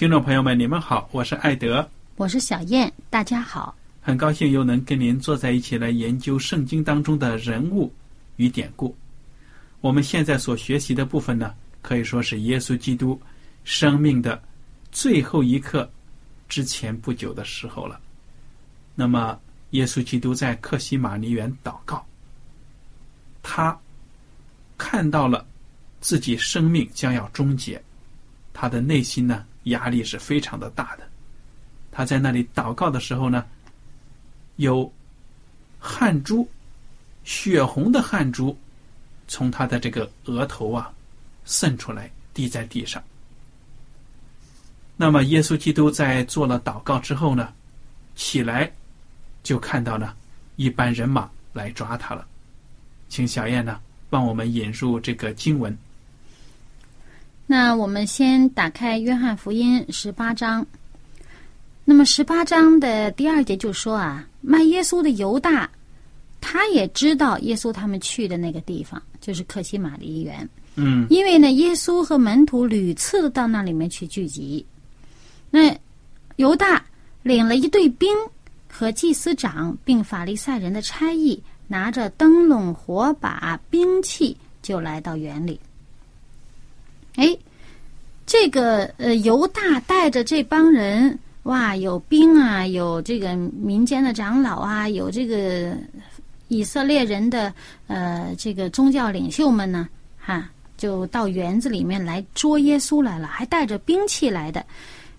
听众朋友们，你们好，我是艾德，我是小燕，大家好，很高兴又能跟您坐在一起来研究圣经当中的人物与典故。我们现在所学习的部分呢，可以说是耶稣基督生命的最后一刻之前不久的时候了。那么，耶稣基督在克西马尼园祷告，他看到了自己生命将要终结，他的内心呢？压力是非常的大的。他在那里祷告的时候呢，有汗珠，血红的汗珠从他的这个额头啊渗出来，滴在地上。那么，耶稣基督在做了祷告之后呢，起来就看到呢一班人马来抓他了。请小燕呢帮我们引入这个经文。那我们先打开《约翰福音》十八章。那么十八章的第二节就说啊，卖耶稣的犹大，他也知道耶稣他们去的那个地方就是克西玛丽园。嗯，因为呢，耶稣和门徒屡次到那里面去聚集。那犹大领了一队兵和祭司长并法利赛人的差役，拿着灯笼、火把、兵器，就来到园里。哎，这个呃，犹大带着这帮人，哇，有兵啊，有这个民间的长老啊，有这个以色列人的呃这个宗教领袖们呢，哈，就到园子里面来捉耶稣来了，还带着兵器来的。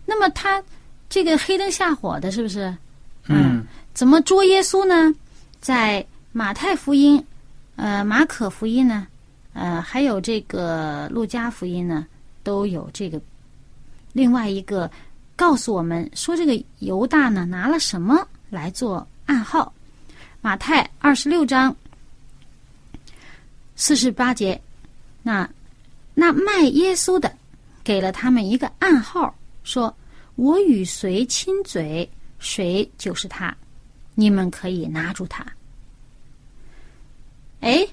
那么他这个黑灯瞎火的，是不是？嗯。怎么捉耶稣呢？在马太福音、呃马可福音呢？呃，还有这个路加福音呢，都有这个另外一个告诉我们说，这个犹大呢拿了什么来做暗号？马太二十六章四十八节，那那卖耶稣的给了他们一个暗号，说：“我与谁亲嘴，谁就是他，你们可以拿住他。”哎。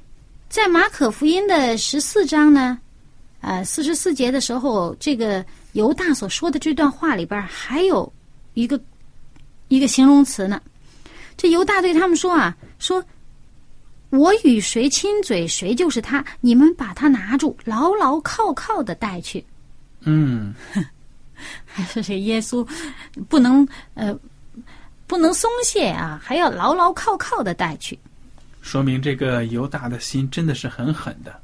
在马可福音的十四章呢，呃，四十四节的时候，这个犹大所说的这段话里边还有一个一个形容词呢。这犹大对他们说啊，说我与谁亲嘴，谁就是他，你们把他拿住，牢牢靠靠的带去。嗯，还是这耶稣不能呃不能松懈啊，还要牢牢靠靠的带去。说明这个犹大的心真的是很狠的，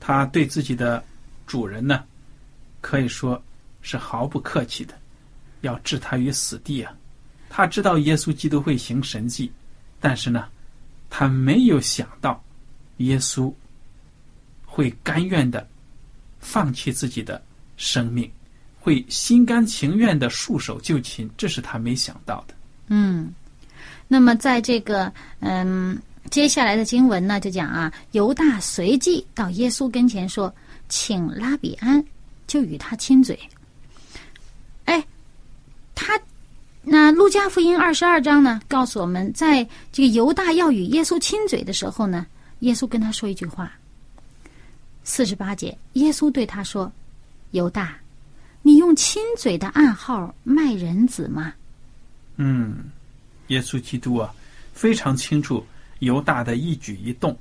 他对自己的主人呢，可以说是毫不客气的，要置他于死地啊！他知道耶稣基督会行神迹，但是呢，他没有想到耶稣会甘愿的放弃自己的生命，会心甘情愿的束手就擒，这是他没想到的。嗯，那么在这个嗯。接下来的经文呢，就讲啊，犹大随即到耶稣跟前说：“请拉比安。”就与他亲嘴。哎，他那路加福音二十二章呢，告诉我们，在这个犹大要与耶稣亲嘴的时候呢，耶稣跟他说一句话。四十八节，耶稣对他说：“犹大，你用亲嘴的暗号卖人子吗？”嗯，耶稣基督啊，非常清楚犹大的一举一动，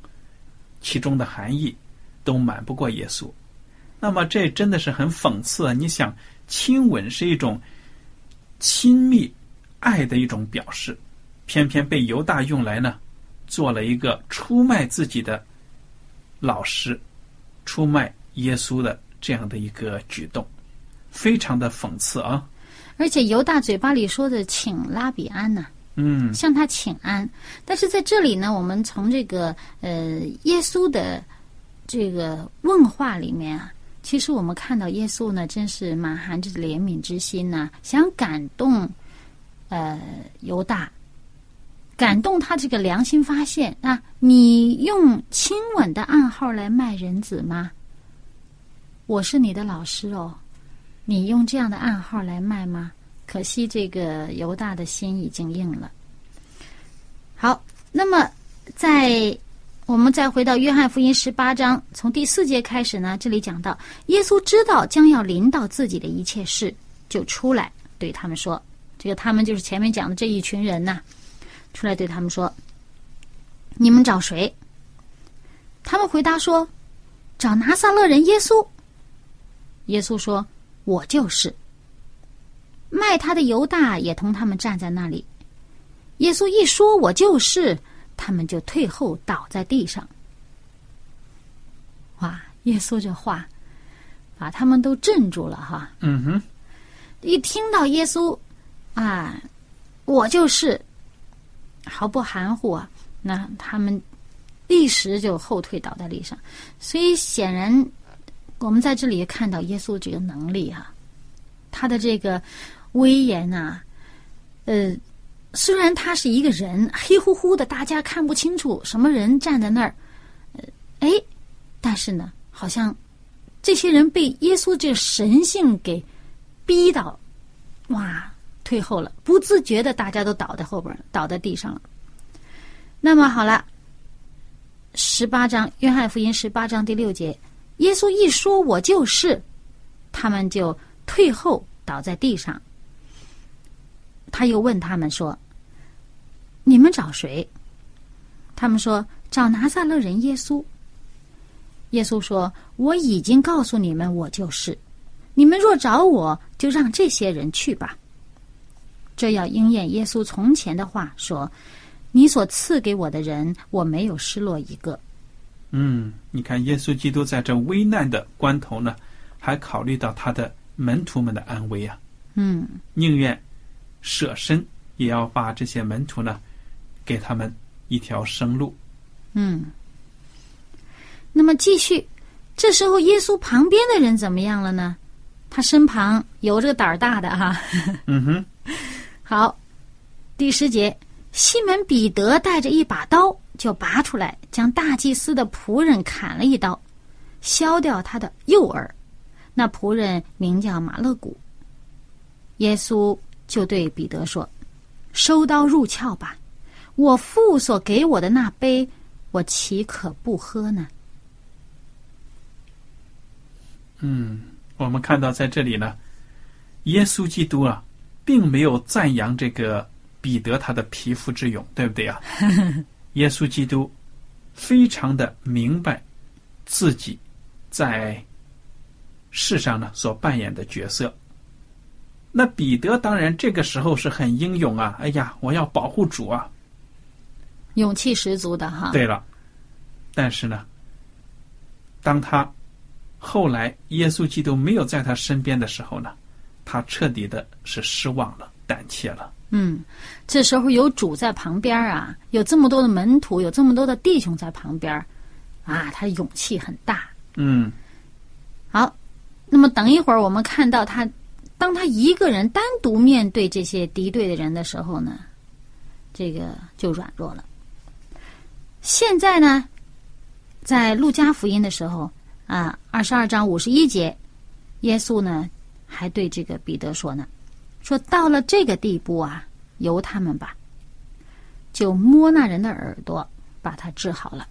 其中的含义都瞒不过耶稣。那么这真的是很讽刺啊！你想，亲吻是一种亲密爱的一种表示，偏偏被犹大用来呢，做了一个出卖自己的老师、出卖耶稣的这样的一个举动，非常的讽刺啊！而且犹大嘴巴里说的“请拉比安”呢，嗯，向他请安，但是在这里呢，我们从这个呃耶稣的这个问话里面啊。其实我们看到耶稣呢，真是满含着怜悯之心呢，想感动，呃，犹大，感动他这个良心发现啊！你用亲吻的暗号来卖人子吗？我是你的老师哦，你用这样的暗号来卖吗？可惜这个犹大的心已经硬了。好，那么在。我们再回到约翰福音十八章，从第四节开始呢，这里讲到耶稣知道将要临到自己的一切事，就出来对他们说：“这个他们就是前面讲的这一群人呐，出来对他们说，你们找谁？”他们回答说：“找拿撒勒人耶稣。”耶稣说：“我就是。”卖他的犹大也同他们站在那里。耶稣一说：“我就是。”他们就退后倒在地上。哇！耶稣这话把他们都镇住了哈。嗯哼。一听到耶稣啊，我就是毫不含糊啊，那他们立时就后退倒在地上。所以显然，我们在这里看到耶稣这个能力哈，他的这个威严啊，呃。虽然他是一个人，黑乎乎的，大家看不清楚什么人站在那儿，呃，哎，但是呢，好像这些人被耶稣这神性给逼到，哇，退后了，不自觉的，大家都倒在后边，倒在地上了。那么好了，十八章《约翰福音》十八章第六节，耶稣一说“我就是”，他们就退后倒在地上。他又问他们说：“你们找谁？”他们说：“找拿撒勒人耶稣。”耶稣说：“我已经告诉你们，我就是。你们若找我，就让这些人去吧。”这要应验耶稣从前的话说：“你所赐给我的人，我没有失落一个。”嗯，你看，耶稣基督在这危难的关头呢，还考虑到他的门徒们的安危啊。嗯，宁愿。舍身也要把这些门徒呢，给他们一条生路。嗯。那么继续，这时候耶稣旁边的人怎么样了呢？他身旁有这个胆儿大的哈。嗯哼。好，第十节，西门彼得带着一把刀就拔出来，将大祭司的仆人砍了一刀，削掉他的右耳。那仆人名叫马勒古。耶稣。就对彼得说：“收刀入鞘吧，我父所给我的那杯，我岂可不喝呢？”嗯，我们看到在这里呢，耶稣基督啊，并没有赞扬这个彼得他的皮肤之勇，对不对啊？耶稣基督非常的明白自己在世上呢所扮演的角色。那彼得当然这个时候是很英勇啊！哎呀，我要保护主啊，勇气十足的哈。对了，但是呢，当他后来耶稣基督没有在他身边的时候呢，他彻底的是失望了，胆怯了。嗯，这时候有主在旁边啊，有这么多的门徒，有这么多的弟兄在旁边，啊，他勇气很大。嗯，好，那么等一会儿我们看到他。当他一个人单独面对这些敌对的人的时候呢，这个就软弱了。现在呢，在路加福音的时候啊，二十二章五十一节，耶稣呢还对这个彼得说呢，说到了这个地步啊，由他们吧，就摸那人的耳朵，把他治好了。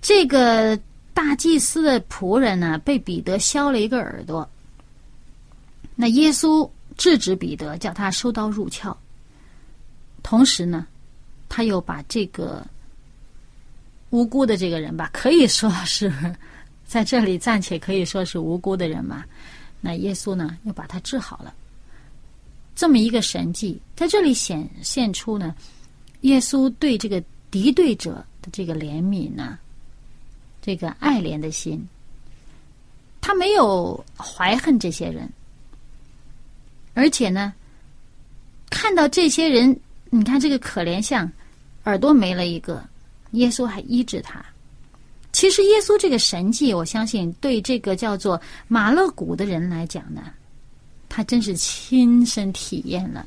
这个大祭司的仆人呢，被彼得削了一个耳朵。那耶稣制止彼得，叫他收刀入鞘。同时呢，他又把这个无辜的这个人吧，可以说是在这里暂且可以说是无辜的人嘛。那耶稣呢，又把他治好了。这么一个神迹，在这里显现出呢，耶稣对这个敌对者的这个怜悯呢。这个爱怜的心，他没有怀恨这些人，而且呢，看到这些人，你看这个可怜相，耳朵没了一个，耶稣还医治他。其实耶稣这个神迹，我相信对这个叫做马勒古的人来讲呢，他真是亲身体验了，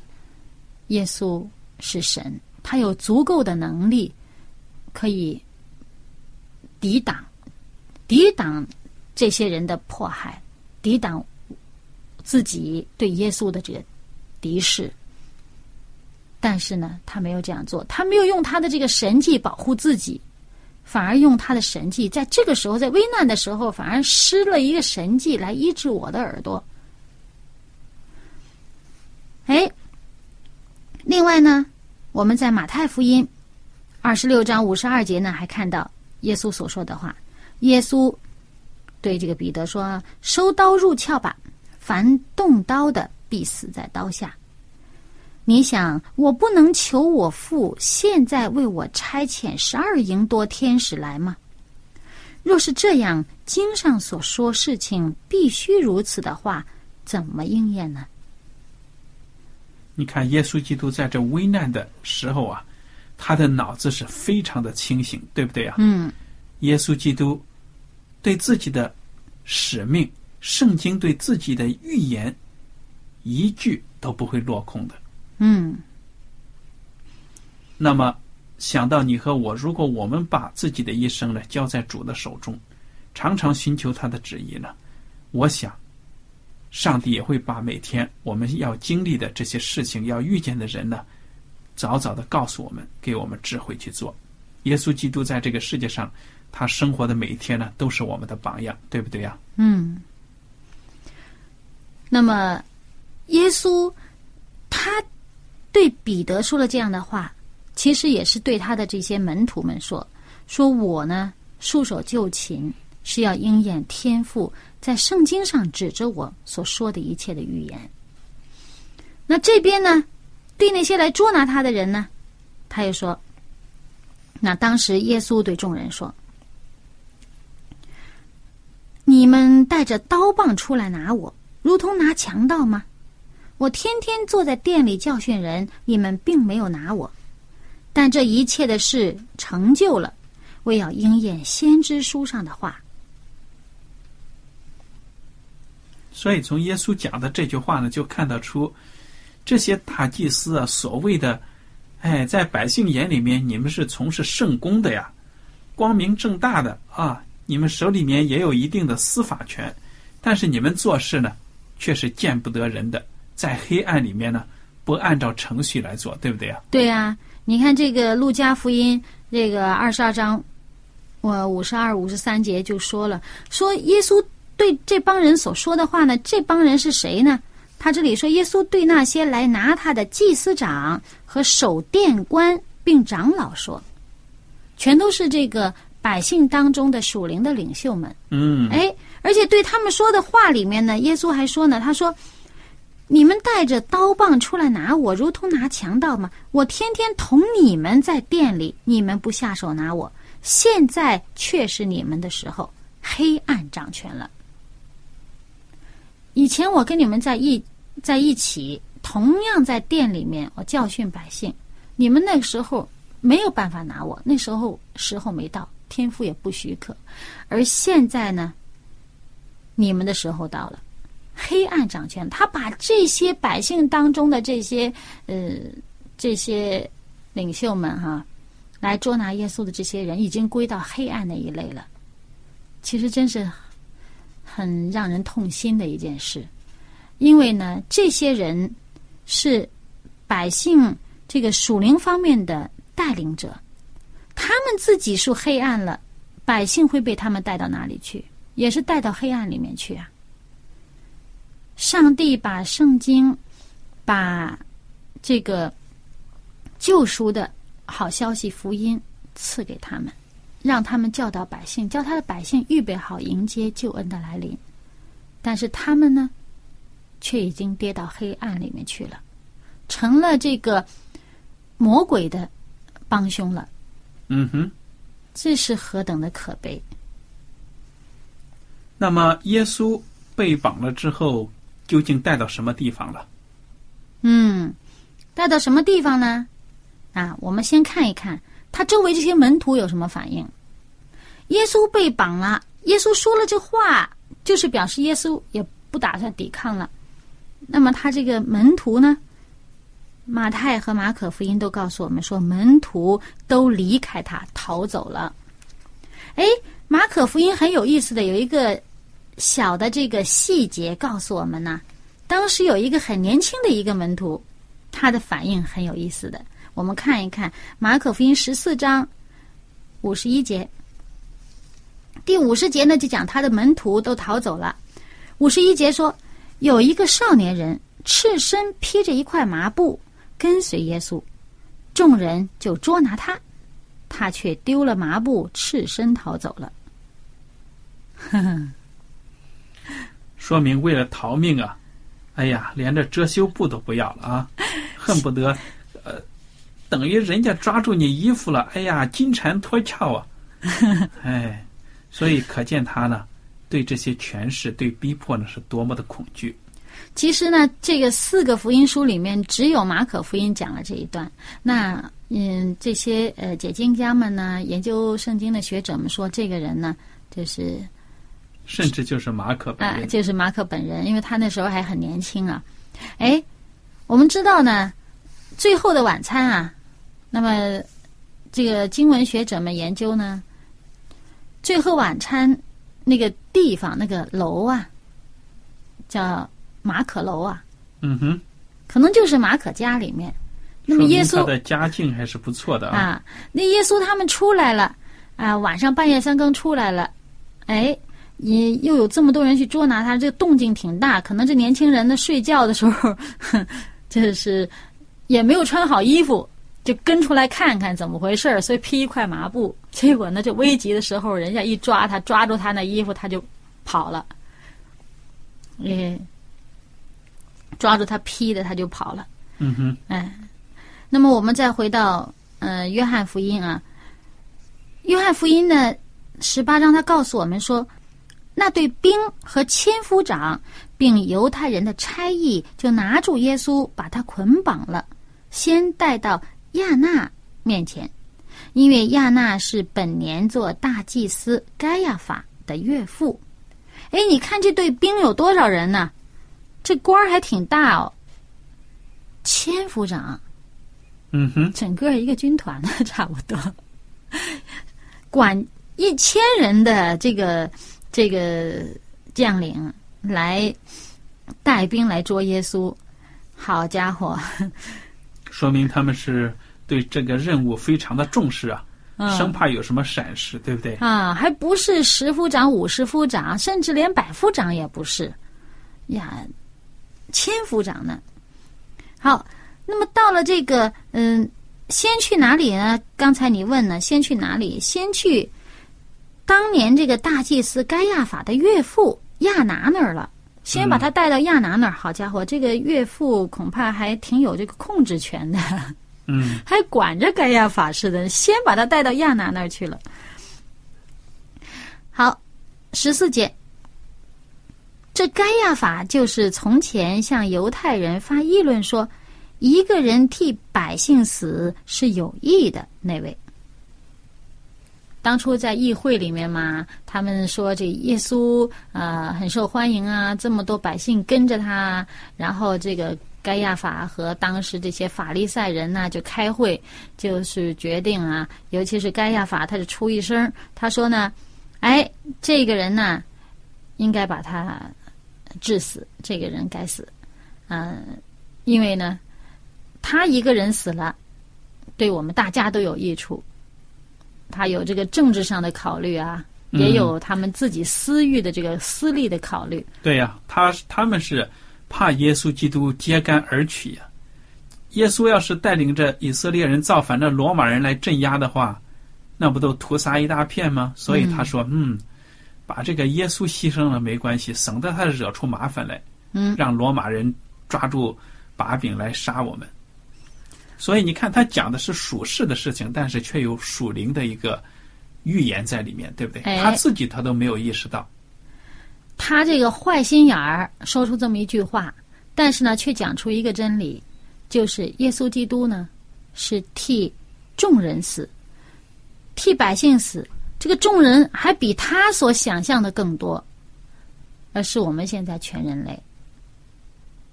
耶稣是神，他有足够的能力可以抵挡。抵挡这些人的迫害，抵挡自己对耶稣的这个敌视。但是呢，他没有这样做，他没有用他的这个神迹保护自己，反而用他的神迹，在这个时候，在危难的时候，反而施了一个神迹来医治我的耳朵。哎，另外呢，我们在马太福音二十六章五十二节呢，还看到耶稣所说的话。耶稣对这个彼得说：“收刀入鞘吧，凡动刀的必死在刀下。你想，我不能求我父现在为我差遣十二营多天使来吗？若是这样，经上所说事情必须如此的话，怎么应验呢？”你看，耶稣基督在这危难的时候啊，他的脑子是非常的清醒，对不对啊？嗯，耶稣基督。对自己的使命，圣经对自己的预言，一句都不会落空的。嗯。那么，想到你和我，如果我们把自己的一生呢交在主的手中，常常寻求他的旨意呢，我想，上帝也会把每天我们要经历的这些事情、要遇见的人呢，早早的告诉我们，给我们智慧去做。耶稣基督在这个世界上。他生活的每一天呢，都是我们的榜样，对不对呀？嗯。那么，耶稣他对彼得说了这样的话，其实也是对他的这些门徒们说：“说我呢，束手就擒，是要应验天父在圣经上指着我所说的一切的预言。”那这边呢，对那些来捉拿他的人呢，他又说：“那当时耶稣对众人说。”你们带着刀棒出来拿我，如同拿强盗吗？我天天坐在店里教训人，你们并没有拿我。但这一切的事成就了，为要应验先知书上的话。所以，从耶稣讲的这句话呢，就看得出，这些大祭司啊，所谓的，哎，在百姓眼里面，你们是从事圣公的呀，光明正大的啊。你们手里面也有一定的司法权，但是你们做事呢，却是见不得人的，在黑暗里面呢，不按照程序来做，对不对啊？对呀，你看这个路加福音这个二十二章，我五十二、五十三节就说了，说耶稣对这帮人所说的话呢，这帮人是谁呢？他这里说，耶稣对那些来拿他的祭司长和守殿官并长老说，全都是这个。百姓当中的属灵的领袖们，嗯，哎，而且对他们说的话里面呢，耶稣还说呢，他说：“你们带着刀棒出来拿我，如同拿强盗吗？我天天同你们在店里，你们不下手拿我，现在却是你们的时候，黑暗掌权了。以前我跟你们在一在一起，同样在店里面，我教训百姓，你们那个时候没有办法拿我，那时候时候没到。”天赋也不许可，而现在呢，你们的时候到了，黑暗掌权，他把这些百姓当中的这些呃这些领袖们哈，来捉拿耶稣的这些人，已经归到黑暗那一类了。其实真是很让人痛心的一件事，因为呢，这些人是百姓这个属灵方面的带领者，他们自己是黑暗了，百姓会被他们带到哪里去？也是带到黑暗里面去啊！上帝把圣经，把这个救赎的好消息福音赐给他们。让他们教导百姓，教他的百姓预备好迎接救恩的来临。但是他们呢，却已经跌到黑暗里面去了，成了这个魔鬼的帮凶了。嗯哼，这是何等的可悲！那么耶稣被绑了之后，究竟带到什么地方了？嗯，带到什么地方呢？啊，我们先看一看。他周围这些门徒有什么反应？耶稣被绑了，耶稣说了这话，就是表示耶稣也不打算抵抗了。那么他这个门徒呢？马太和马可福音都告诉我们说，门徒都离开他逃走了。哎，马可福音很有意思的，有一个小的这个细节告诉我们呢。当时有一个很年轻的一个门徒，他的反应很有意思的。我们看一看《马可福音》十四章五十一节，第五十节呢就讲他的门徒都逃走了。五十一节说，有一个少年人赤身披着一块麻布跟随耶稣，众人就捉拿他，他却丢了麻布，赤身逃走了。呵呵，说明为了逃命啊，哎呀，连这遮羞布都不要了啊，恨不得呃。等于人家抓住你衣服了，哎呀，金蝉脱壳啊！哎，所以可见他呢，对这些权势、对逼迫呢，是多么的恐惧。其实呢，这个四个福音书里面，只有马可福音讲了这一段。那嗯，这些呃解经家们呢，研究圣经的学者们说，这个人呢，就是甚至就是马可本人，就是马可本人，因为他那时候还很年轻啊。哎，我们知道呢，最后的晚餐啊。那么，这个经文学者们研究呢，最后晚餐那个地方那个楼啊，叫马可楼啊。嗯哼。可能就是马可家里面。那么耶稣他的家境还是不错的啊。那耶稣他们出来了啊，晚上半夜三更出来了，哎，也又有这么多人去捉拿他，这个动静挺大。可能这年轻人呢睡觉的时候，这是也没有穿好衣服。就跟出来看看怎么回事儿，所以披一块麻布。结果呢，这危急的时候，人家一抓他，抓住他那衣服，他就跑了。哎，抓住他披的，他就跑了。嗯哼。哎，那么我们再回到呃约翰福音啊，约翰福音呢十八章，他告诉我们说，那对兵和千夫长并犹太人的差役就拿住耶稣，把他捆绑了，先带到。亚纳面前，因为亚纳是本年做大祭司该亚法的岳父。哎，你看这队兵有多少人呢？这官儿还挺大哦，千夫长。嗯哼，整个一个军团呢，差不多，管一千人的这个这个将领来带兵来捉耶稣。好家伙！说明他们是对这个任务非常的重视啊，生怕有什么闪失，对不对？啊，还不是十夫长、五十夫长，甚至连百夫长也不是，呀，千夫长呢？好，那么到了这个，嗯，先去哪里呢？刚才你问呢，先去哪里？先去当年这个大祭司该亚法的岳父亚拿那儿了。先把他带到亚拿那儿，好家伙，这个岳父恐怕还挺有这个控制权的，嗯，还管着该亚法似的。先把他带到亚拿那儿去了。好，十四节，这该亚法就是从前向犹太人发议论说，一个人替百姓死是有益的那位。当初在议会里面嘛，他们说这耶稣啊很受欢迎啊，这么多百姓跟着他，然后这个盖亚法和当时这些法利赛人呢，就开会，就是决定啊，尤其是盖亚法，他就出一声，他说呢，哎，这个人呢，应该把他致死，这个人该死，嗯，因为呢，他一个人死了，对我们大家都有益处，他有这个政治上的考虑啊，也有他们自己私欲的这个私利的考虑。对呀，他他们是。怕耶稣基督揭竿而起呀！耶稣要是带领着以色列人造反的罗马人来镇压的话，那不都屠杀一大片吗？所以他说：“嗯，把这个耶稣牺牲了没关系，省得他惹出麻烦来。嗯，让罗马人抓住把柄来杀我们。”所以你看，他讲的是属世的事情，但是却有属灵的一个预言在里面，对不对？他自己他都没有意识到。他这个坏心眼儿说出这么一句话，但是呢，却讲出一个真理，就是耶稣基督呢是替众人死，替百姓死。这个众人还比他所想象的更多，而是我们现在全人类，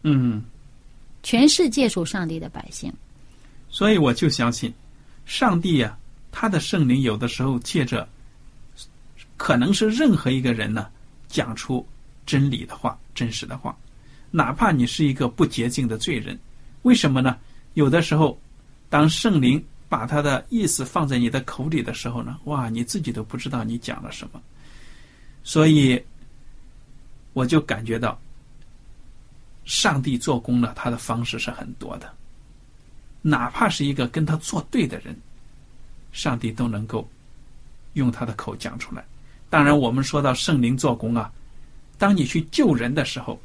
嗯，全世界属上帝的百姓。所以我就相信，上帝呀，他的圣灵有的时候借着，可能是任何一个人呢。讲出真理的话、真实的话，哪怕你是一个不洁净的罪人，为什么呢？有的时候，当圣灵把他的意思放在你的口里的时候呢，哇，你自己都不知道你讲了什么。所以，我就感觉到，上帝做工呢，他的方式是很多的，哪怕是一个跟他作对的人，上帝都能够用他的口讲出来。当然，我们说到圣灵做工啊，当你去救人的时候，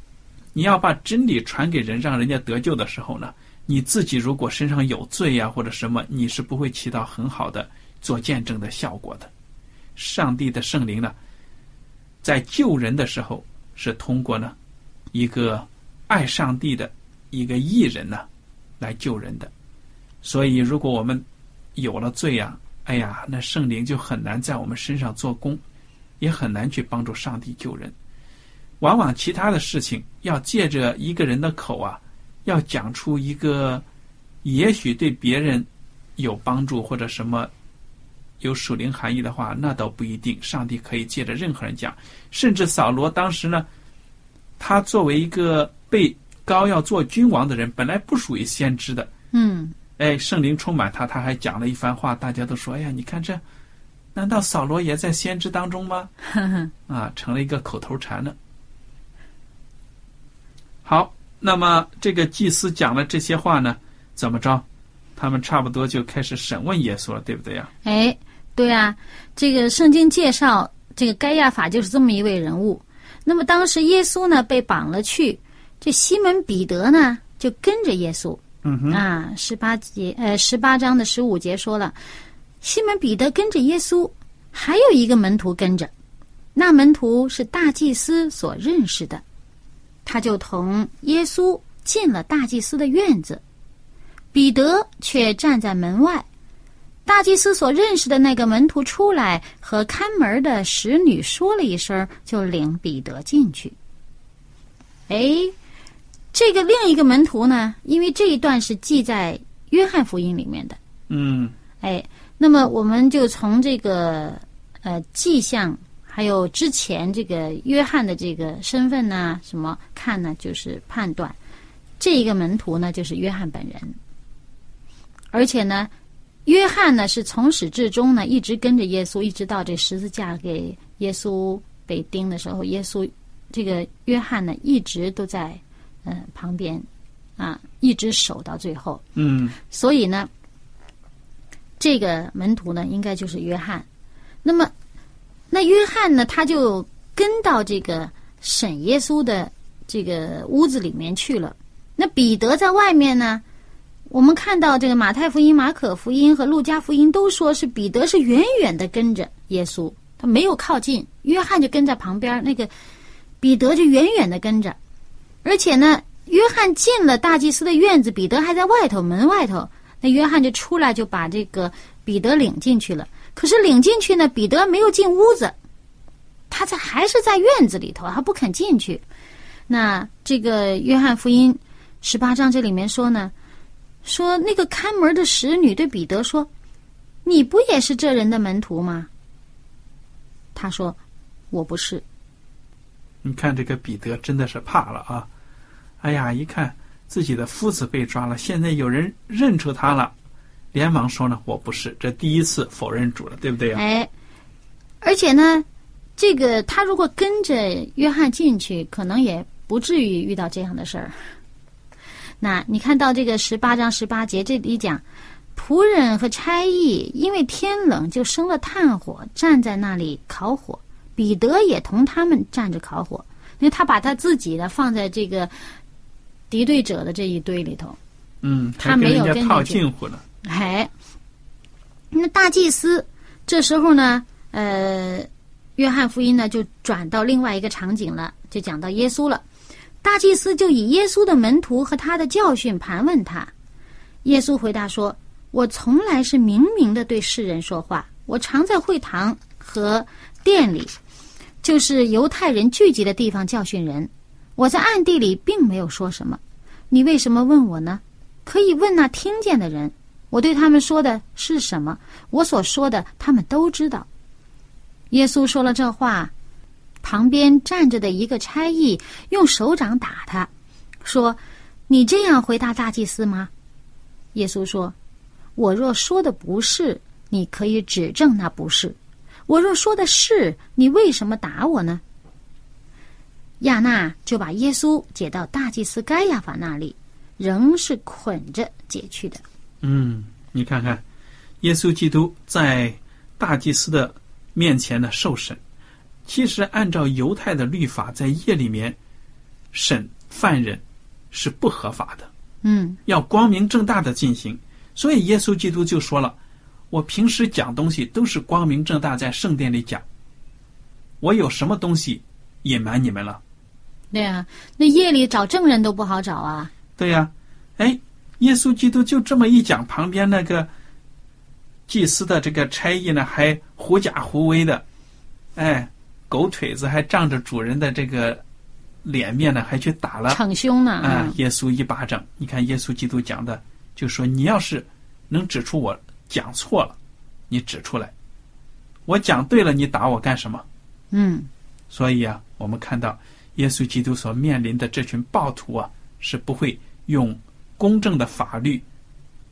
你要把真理传给人，让人家得救的时候呢，你自己如果身上有罪呀或者什么，你是不会起到很好的做见证的效果的。上帝的圣灵呢，在救人的时候是通过呢一个爱上帝的一个艺人呢来救人的。所以，如果我们有了罪呀，哎呀，那圣灵就很难在我们身上做工。也很难去帮助上帝救人，往往其他的事情要借着一个人的口啊，要讲出一个也许对别人有帮助或者什么有属灵含义的话，那倒不一定。上帝可以借着任何人讲，甚至扫罗当时呢，他作为一个被高要做君王的人，本来不属于先知的，嗯，哎，圣灵充满他，他还讲了一番话，大家都说：“哎呀，你看这。”难道扫罗也在先知当中吗？啊，成了一个口头禅了。好，那么这个祭司讲了这些话呢，怎么着？他们差不多就开始审问耶稣了，对不对呀？哎，对啊，这个圣经介绍这个该亚法就是这么一位人物。那么当时耶稣呢被绑了去，这西门彼得呢就跟着耶稣。嗯哼。啊，十八节呃十八章的十五节说了。西门彼得跟着耶稣，还有一个门徒跟着，那门徒是大祭司所认识的，他就同耶稣进了大祭司的院子，彼得却站在门外。大祭司所认识的那个门徒出来，和看门的使女说了一声，就领彼得进去。哎，这个另一个门徒呢？因为这一段是记在约翰福音里面的。嗯，哎。那么，我们就从这个呃迹象，还有之前这个约翰的这个身份呢，什么看呢？就是判断这一个门徒呢，就是约翰本人。而且呢，约翰呢是从始至终呢一直跟着耶稣，一直到这十字架给耶稣被钉的时候，耶稣这个约翰呢一直都在嗯旁边啊，一直守到最后。嗯，所以呢。这个门徒呢，应该就是约翰。那么，那约翰呢，他就跟到这个审耶稣的这个屋子里面去了。那彼得在外面呢，我们看到这个马太福音、马可福音和路加福音都说是彼得是远远的跟着耶稣，他没有靠近。约翰就跟在旁边，那个彼得就远远的跟着。而且呢，约翰进了大祭司的院子，彼得还在外头门外头。那约翰就出来，就把这个彼得领进去了。可是领进去呢，彼得没有进屋子，他在还是在院子里头，他不肯进去。那这个约翰福音十八章这里面说呢，说那个看门的使女对彼得说：“你不也是这人的门徒吗？”他说：“我不是。”你看这个彼得真的是怕了啊！哎呀，一看自己的夫子被抓了，现在有人认出他了，连忙说呢：“我不是。”这第一次否认主了，对不对呀？哎，而且呢，这个他如果跟着约翰进去，可能也不至于遇到这样的事儿。那你看到这个十八章十八节这里讲，仆人和差役因为天冷就生了炭火，站在那里烤火。彼得也同他们站着烤火，因为他把他自己的放在这个敌对者的这一堆里头。嗯，他没有跟套近乎了。哎，那大祭司这时候呢，呃，约翰福音呢就转到另外一个场景了，就讲到耶稣了。大祭司就以耶稣的门徒和他的教训盘问他。耶稣回答说：“我从来是明明的对世人说话，我常在会堂和店里。”就是犹太人聚集的地方教训人，我在暗地里并没有说什么。你为什么问我呢？可以问那听见的人。我对他们说的是什么？我所说的他们都知道。耶稣说了这话，旁边站着的一个差役用手掌打他，说：“你这样回答大祭司吗？”耶稣说：“我若说的不是，你可以指证那不是。”我若说的是，你为什么打我呢？亚娜就把耶稣解到大祭司该亚法那里，仍是捆着解去的。嗯，你看看，耶稣基督在大祭司的面前呢受审。其实按照犹太的律法，在夜里面审犯人是不合法的。嗯，要光明正大的进行。所以耶稣基督就说了。我平时讲东西都是光明正大在圣殿里讲，我有什么东西隐瞒你们了？对呀，那夜里找证人都不好找啊。对呀，哎，耶稣基督就这么一讲，旁边那个祭司的这个差役呢，还狐假虎威的，哎，狗腿子还仗着主人的这个脸面呢，还去打了，逞凶呢。啊，耶稣一巴掌，你看耶稣基督讲的，就说你要是能指出我。讲错了，你指出来；我讲对了，你打我干什么？嗯，所以啊，我们看到耶稣基督所面临的这群暴徒啊，是不会用公正的法律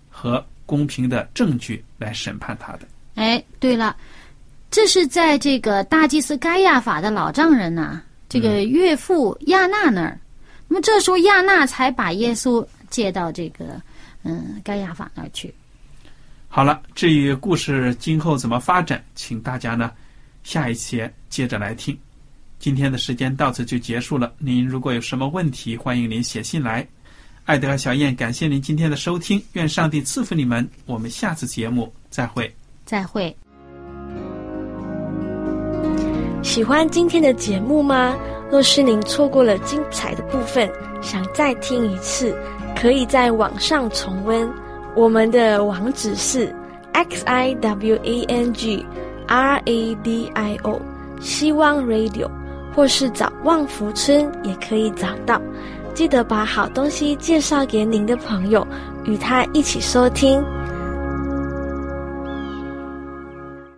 和公平的证据来审判他的。哎，对了，这是在这个大祭司该亚法的老丈人呐，这个岳父亚纳那儿。那么这时候亚纳才把耶稣接到这个嗯该亚法那儿去。好了，至于故事今后怎么发展，请大家呢下一期接着来听。今天的时间到此就结束了。您如果有什么问题，欢迎您写信来。艾德和小燕，感谢您今天的收听，愿上帝赐福你们。我们下次节目再会。再会。喜欢今天的节目吗？若是您错过了精彩的部分，想再听一次，可以在网上重温。我们的网址是 x i w a n g r a d i o 希望 Radio，或是找旺福村也可以找到。记得把好东西介绍给您的朋友，与他一起收听。